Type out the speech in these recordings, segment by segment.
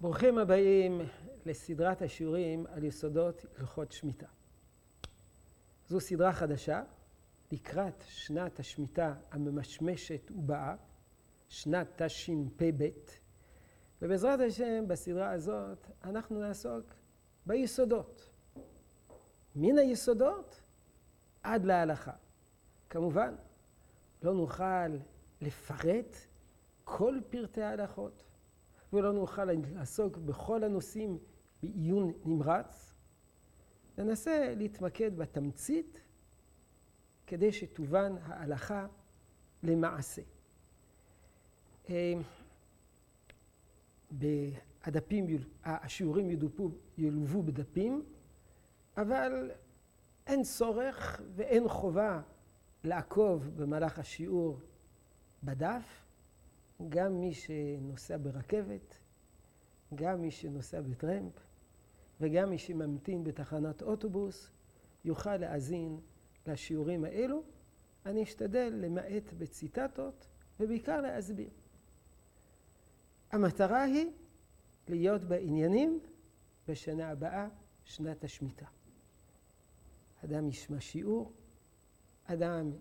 ברוכים הבאים לסדרת השיעורים על יסודות הלכות שמיטה. זו סדרה חדשה לקראת שנת השמיטה הממשמשת ובאה, שנת תשפ"ב, ובעזרת השם בסדרה הזאת אנחנו נעסוק ביסודות. מן היסודות עד להלכה. כמובן, לא נוכל לפרט כל פרטי ההלכות, ולא נוכל לעסוק בכל הנושאים בעיון נמרץ. ננסה להתמקד בתמצית כדי שתובן ההלכה למעשה. הדפים, השיעורים יודופו, ילוו בדפים, אבל אין צורך ואין חובה לעקוב במהלך השיעור בדף. גם מי שנוסע ברכבת, גם מי שנוסע בטרמפ, וגם מי שממתין בתחנת אוטובוס, יוכל להאזין לשיעורים האלו. אני אשתדל למעט בציטטות, ובעיקר להסביר. המטרה היא להיות בעניינים בשנה הבאה, שנת השמיטה. אדם ישמע שיעור, אדם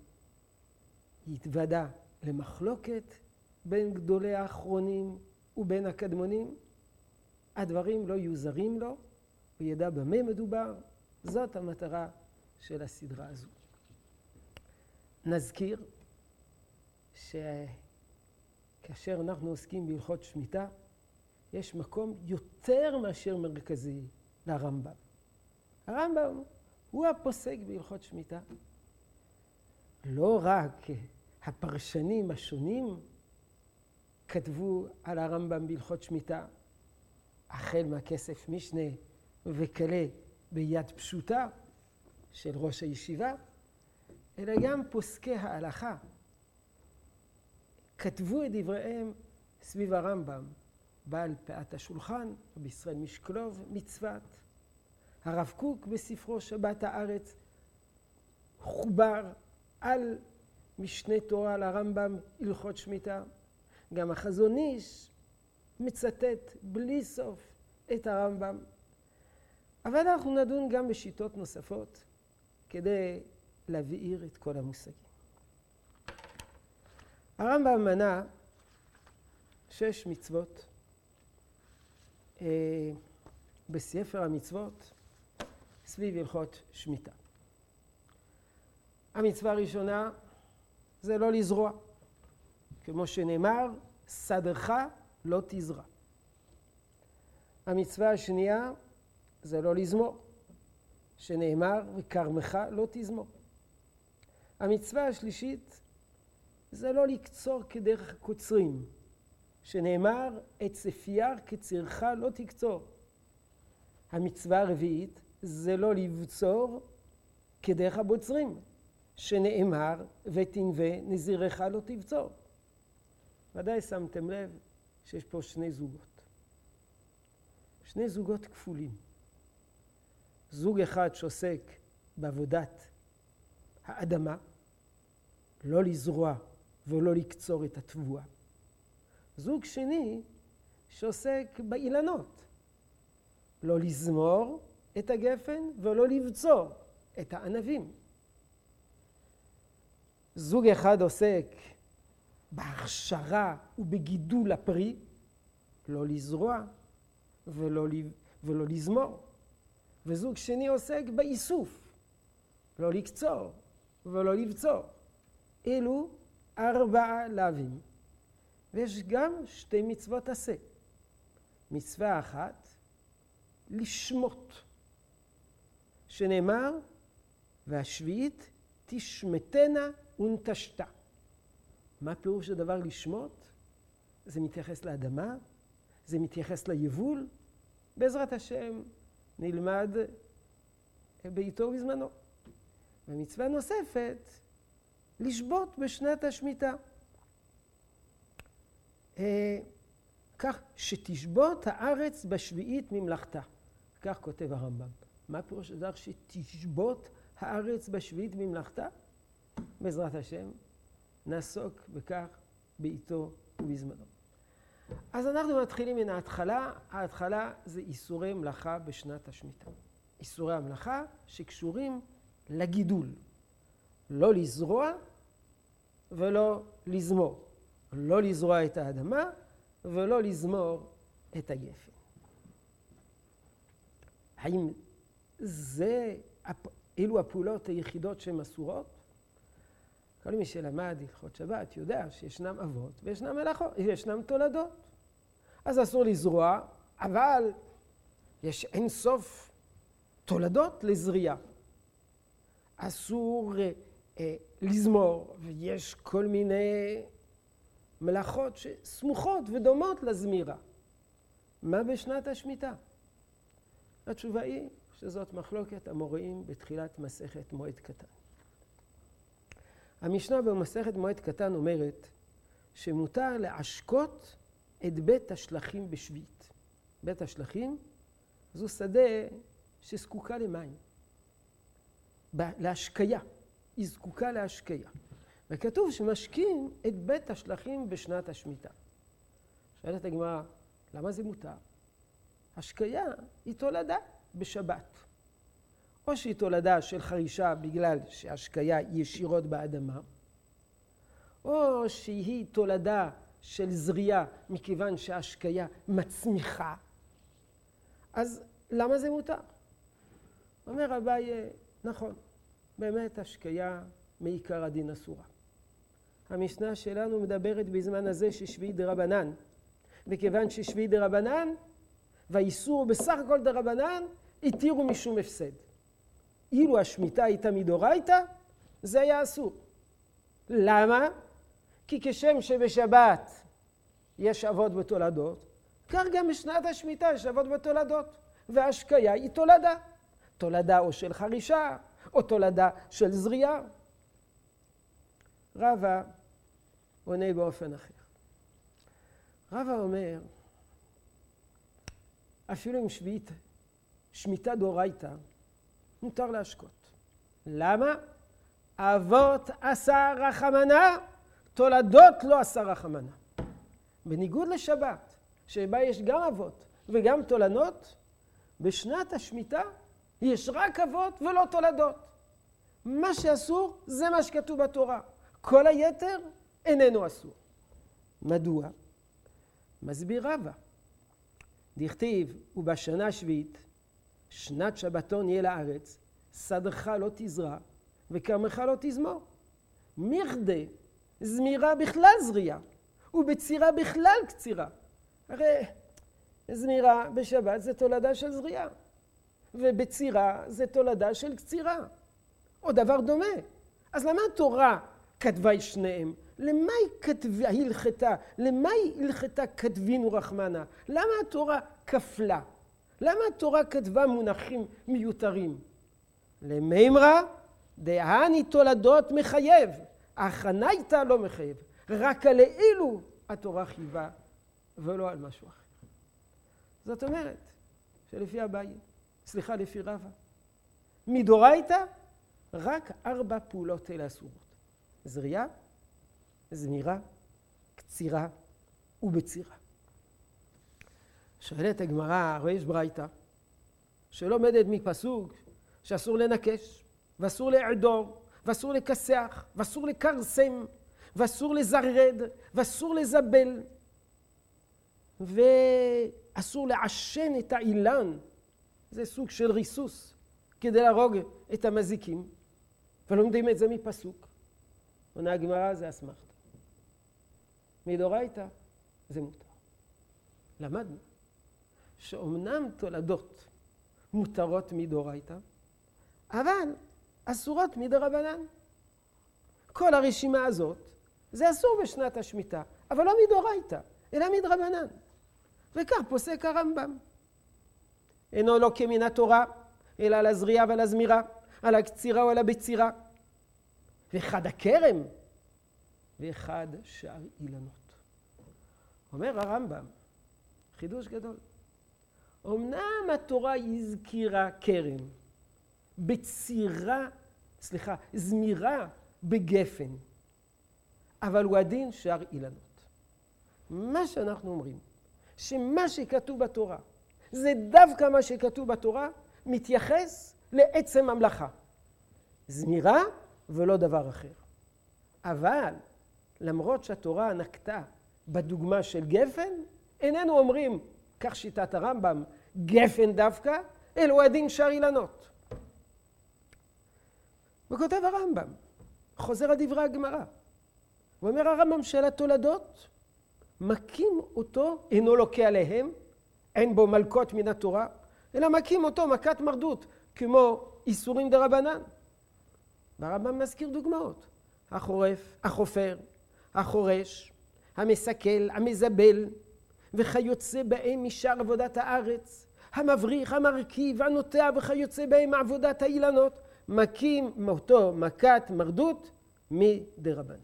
יתוודע למחלוקת בין גדולי האחרונים ובין הקדמונים. הדברים לא יהיו זרים לו, הוא ידע במה מדובר, זאת המטרה של הסדרה הזו. נזכיר שכאשר אנחנו עוסקים בהלכות שמיטה, יש מקום יותר מאשר מרכזי לרמב"ם. הרמב"ם הוא הפוסק בהלכות שמיטה. לא רק הפרשנים השונים כתבו על הרמב"ם בהלכות שמיטה, החל מהכסף משנה וכלה ביד פשוטה של ראש הישיבה, אלא גם פוסקי ההלכה כתבו את דבריהם סביב הרמב"ם, בעל פאת השולחן, רבי ישראל משקלוב מצוות, הרב קוק בספרו שבת הארץ חובר על משנה תורה לרמב"ם הלכות שמיטה. גם החזון איש מצטט בלי סוף את הרמב"ם. אבל אנחנו נדון גם בשיטות נוספות כדי להבעיר את כל המושגים. הרמב"ם מנה שש מצוות אה, בספר המצוות סביב הלכות שמיטה. המצווה הראשונה זה לא לזרוע. כמו שנאמר, סדרך לא תזרע. המצווה השנייה זה לא לזמור, שנאמר, וכרמך לא תזמור. המצווה השלישית זה לא לקצור כדרך קוצרים, שנאמר, את צפייר כצירך לא תקצור. המצווה הרביעית זה לא לבצור כדרך הבוצרים, שנאמר, ותנווה נזירך לא תבצור. ודאי שמתם לב שיש פה שני זוגות. שני זוגות כפולים. זוג אחד שעוסק בעבודת האדמה, לא לזרוע ולא לקצור את התבואה. זוג שני שעוסק באילנות, לא לזמור את הגפן ולא לבצור את הענבים. זוג אחד עוסק בהכשרה ובגידול הפרי, לא לזרוע ולא, ולא לזמור. וזוג שני עוסק באיסוף, לא לקצור ולא לבצור. אלו ארבעה לאווים. ויש גם שתי מצוות עשה. מצווה אחת, לשמוט, שנאמר, והשביעית תשמטנה ונטשתה. מה פירוש הדבר לשמוט? זה מתייחס לאדמה, זה מתייחס ליבול. בעזרת השם נלמד בעיתו ובזמנו. ומצווה נוספת, לשבות בשנת השמיטה. אה, כך שתשבות הארץ בשביעית ממלכתה. כך כותב הרמב"ם. מה פירוש הדבר שתשבות הארץ בשביעית ממלכתה? בעזרת השם נעסוק בכך בעיתו ובזמנו. אז אנחנו מתחילים מן ההתחלה. ההתחלה זה איסורי מלאכה בשנת השמיטה. איסורי המלאכה שקשורים לגידול. לא לזרוע ולא לזמור. לא לזרוע את האדמה ולא לזמור את הגפן. האם זה, אלו הפעולות היחידות שהן אסורות? כל מי שלמד הלכות שבת יודע שישנם אבות וישנם מלאכות, וישנם תולדות. אז אסור לזרוע, אבל יש אין סוף תולדות לזריעה. אסור אה, אה, לזמור, ויש כל מיני מלאכות שסמוכות ודומות לזמירה. מה בשנת השמיטה? התשובה היא שזאת מחלוקת המוראים בתחילת מסכת מועד קטן. המשנה במסכת מועד קטן אומרת שמותר להשקות את בית השלכים בשביעית. בית השלכים זו שדה שזקוקה למים, להשקיה. היא זקוקה להשקיה. וכתוב שמשקים את בית השלכים בשנת השמיטה. שואלת הגמרא, למה זה מותר? השקיה היא תולדה בשבת. או שהיא תולדה של חרישה בגלל שהשקיה ישירות באדמה, או שהיא תולדה של זריעה מכיוון שההשקיה מצמיחה, אז למה זה מותר? אומר אביי, נכון, באמת השקיה מעיקר הדין אסורה. המשנה שלנו מדברת בזמן הזה ששביעי דרבנן. וכיוון ששביעי דרבנן, והאיסור בסך הכל דרבנן, התירו משום הפסד. אילו השמיטה הייתה מדאורייתא, זה היה אסור. למה? כי כשם שבשבת יש אבות בתולדות, כך גם בשנת השמיטה יש אבות בתולדות, וההשקיה היא תולדה. תולדה או של חרישה, או תולדה של זריעה. רבא עונה באופן אחר. רבא אומר, אפילו עם שביעית, שמיטה דאורייתא, מותר להשקות. למה? אבות עשה רחמנה, תולדות לא עשה רחמנה. בניגוד לשבת, שבה יש גם אבות וגם תולנות, בשנת השמיטה יש רק אבות ולא תולדות. מה שאסור זה מה שכתוב בתורה. כל היתר איננו אסור. מדוע? מסביר רבא. דכתיב, ובשנה שביעית, שנת שבתון יהיה לארץ, שדך לא תזרע, וכרמך לא תזמור. מכדי זמירה בכלל זריעה, ובצירה בכלל קצירה. הרי זמירה בשבת זה תולדה של זריעה. ובצירה זה תולדה של קצירה, או דבר דומה. אז למה התורה כתבה את שניהם? למה היא כתבה, הלכתה? למה היא הלכתה כתבינו רחמנה? למה התורה כפלה? למה התורה כתבה מונחים מיותרים? למימרא דהני תולדות מחייב, הכנה איתה לא מחייב. רק על אילו התורה חייבה ולא על משהו אחר. זאת אומרת שלפי אביי סליחה, לפי רבא. מדורייתא, רק ארבע פעולות אלה אסורות. זריעה, זמירה, קצירה ובצירה. שואלת הגמרא, הרי יש ברייתא, שלומדת מפסוק שאסור לנקש, ואסור לעדור, ואסור לכסח, ואסור לכרסם, ואסור לזרד, ואסור לזבל, ואסור לעשן את האילן זה סוג של ריסוס כדי להרוג את המזיקים, ולומדים את זה מפסוק. עונה הגמרא זה אסמכתא. מדאורייתא זה מותר. למדנו שאומנם תולדות מותרות מדאורייתא, אבל אסורות מדרבנן. כל הרשימה הזאת זה אסור בשנת השמיטה, אבל לא מדאורייתא, אלא מדרבנן. וכך פוסק הרמב"ם. אינו לוקה מן התורה, אלא על הזריעה ועל הזמירה, על הקצירה או על הבצירה. ואחד הכרם, ואחד שאר אילנות. אומר הרמב"ם, חידוש גדול. אמנם התורה הזכירה כרם, בצירה, סליחה, זמירה בגפן, אבל הוא הדין שאר אילנות. מה שאנחנו אומרים, שמה שכתוב בתורה, זה דווקא מה שכתוב בתורה, מתייחס לעצם המלאכה. זמירה ולא דבר אחר. אבל למרות שהתורה נקטה בדוגמה של גפן, איננו אומרים, כך שיטת הרמב"ם, גפן דווקא, אלא הוא הדין שר אילנות. וכותב הרמב"ם, חוזר על דברי הגמרא. הוא אומר הרמב"ם של התולדות, מכים אותו, אינו לוקה עליהם, אין בו מלקות מן התורה, אלא מכים אותו מכת מרדות, כמו איסורים דה רבנן. והרמב"ם מזכיר דוגמאות. החורף, החופר, החורש, המסכל, המזבל, וכיוצא בהם משאר עבודת הארץ, המבריך, המרכיב, הנוטע וכיוצא בהם מעבודת האילנות, מכים אותו מכת מרדות מדרבנן.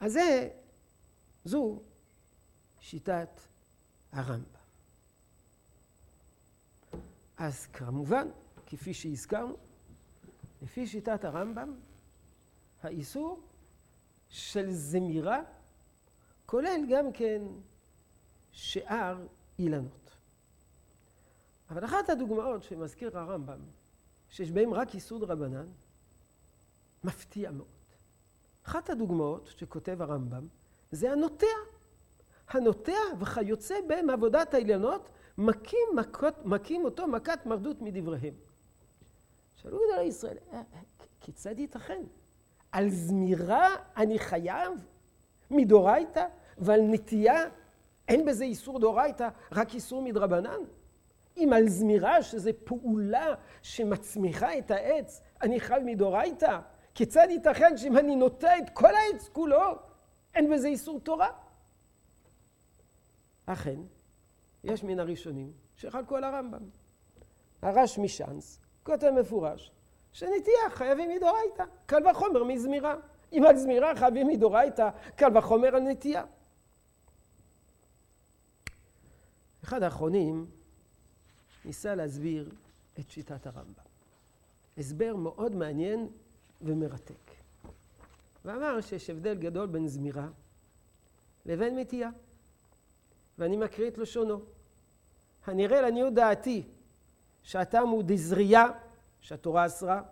אז זה, זו שיטת הרמב"ם. אז כמובן, כפי שהזכרנו, לפי שיטת הרמב"ם, האיסור של זמירה כולל גם כן שאר אילנות. אבל אחת הדוגמאות שמזכיר הרמב"ם, שיש בהן רק איסור רבנן, מפתיע מאוד. אחת הדוגמאות שכותב הרמב"ם זה הנוטע. הנוטע וכיוצא בהם עבודת העליונות, מכים, מכות, מכים אותו מכת מרדות מדבריהם. שאלו גדולי ישראל, אה, אה, כיצד ייתכן? על זמירה אני חייב מדורייתא, ועל נטייה אין בזה איסור דורייתא, רק איסור מדרבנן? אם על זמירה, שזה פעולה שמצמיחה את העץ, אני חייב מדורייתא, כיצד ייתכן שאם אני נוטע את כל העץ כולו, אין בזה איסור תורה? אכן, יש מן הראשונים שחלקו על הרמב"ם. הרש משאנס כותב מפורש שנטייה חייבים מדורייתא, קל וחומר מזמירה. אם על זמירה חייבים מדורייתא, קל וחומר על נטייה. אחד האחרונים ניסה להסביר את שיטת הרמב"ם. הסבר מאוד מעניין ומרתק. ואמר שיש הבדל גדול בין זמירה לבין מתייה. ואני מקריא את לשונו. הנראה לעניות דעתי שהטעם הוא דזרייה, שהתורה אסרה,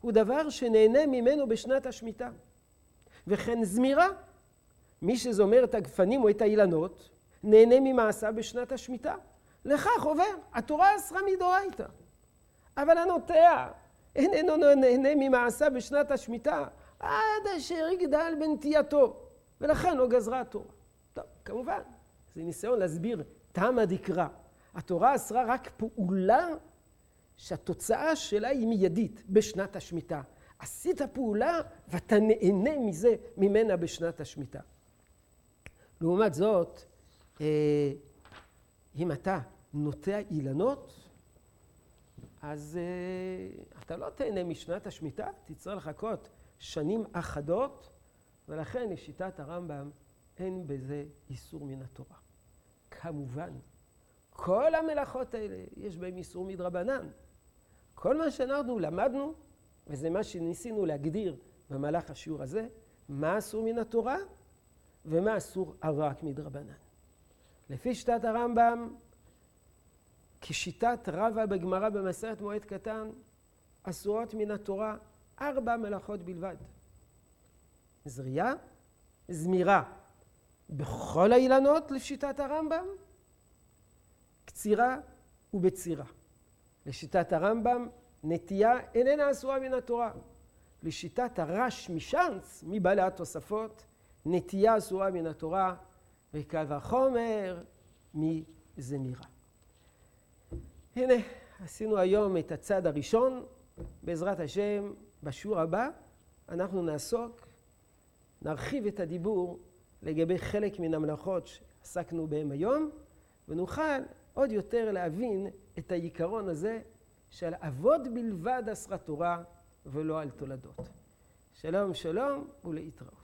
הוא דבר שנהנה ממנו בשנת השמיטה. וכן זמירה, מי שזומר את הגפנים או את האילנות, נהנה ממעשה בשנת השמיטה. לכך עובר, התורה אסרה מדאורייתא. אבל הנוטע איננו נהנה ממעשה בשנת השמיטה עד אשר יגדל בנטייתו, ולכן לא גזרה התורה. טוב, כמובן, זה ניסיון להסביר תמא דקרא. התורה אסרה רק פעולה שהתוצאה שלה היא מיידית בשנת השמיטה. עשית פעולה ואתה נהנה מזה, ממנה בשנת השמיטה. לעומת זאת, אם אתה נוטע אילנות, אז uh, אתה לא תהנה משנת השמיטה, תצטרך לחכות שנים אחדות, ולכן לשיטת הרמב"ם אין בזה איסור מן התורה. כמובן, כל המלאכות האלה, יש בהן איסור מדרבנן. כל מה שאנחנו למדנו, וזה מה שניסינו להגדיר במהלך השיעור הזה, מה אסור מן התורה ומה אסור רק מדרבנן. לפי שיטת הרמב"ם, כשיטת רבא בגמרא במסרת מועד קטן, אסורות מן התורה ארבע מלאכות בלבד. זריעה, זמירה בכל האילנות לשיטת הרמב"ם, קצירה ובצירה. לשיטת הרמב"ם, נטייה איננה אסורה מן התורה. לשיטת הרש משאנץ, מבעלי התוספות, נטייה אסורה מן התורה, וקל וחומר מזמירה. הנה, עשינו היום את הצד הראשון. בעזרת השם, בשיעור הבא אנחנו נעסוק, נרחיב את הדיבור לגבי חלק מן המלאכות שעסקנו בהן היום, ונוכל עוד יותר להבין את העיקרון הזה של אבות בלבד אסרה תורה ולא על תולדות. שלום שלום ולהתראות.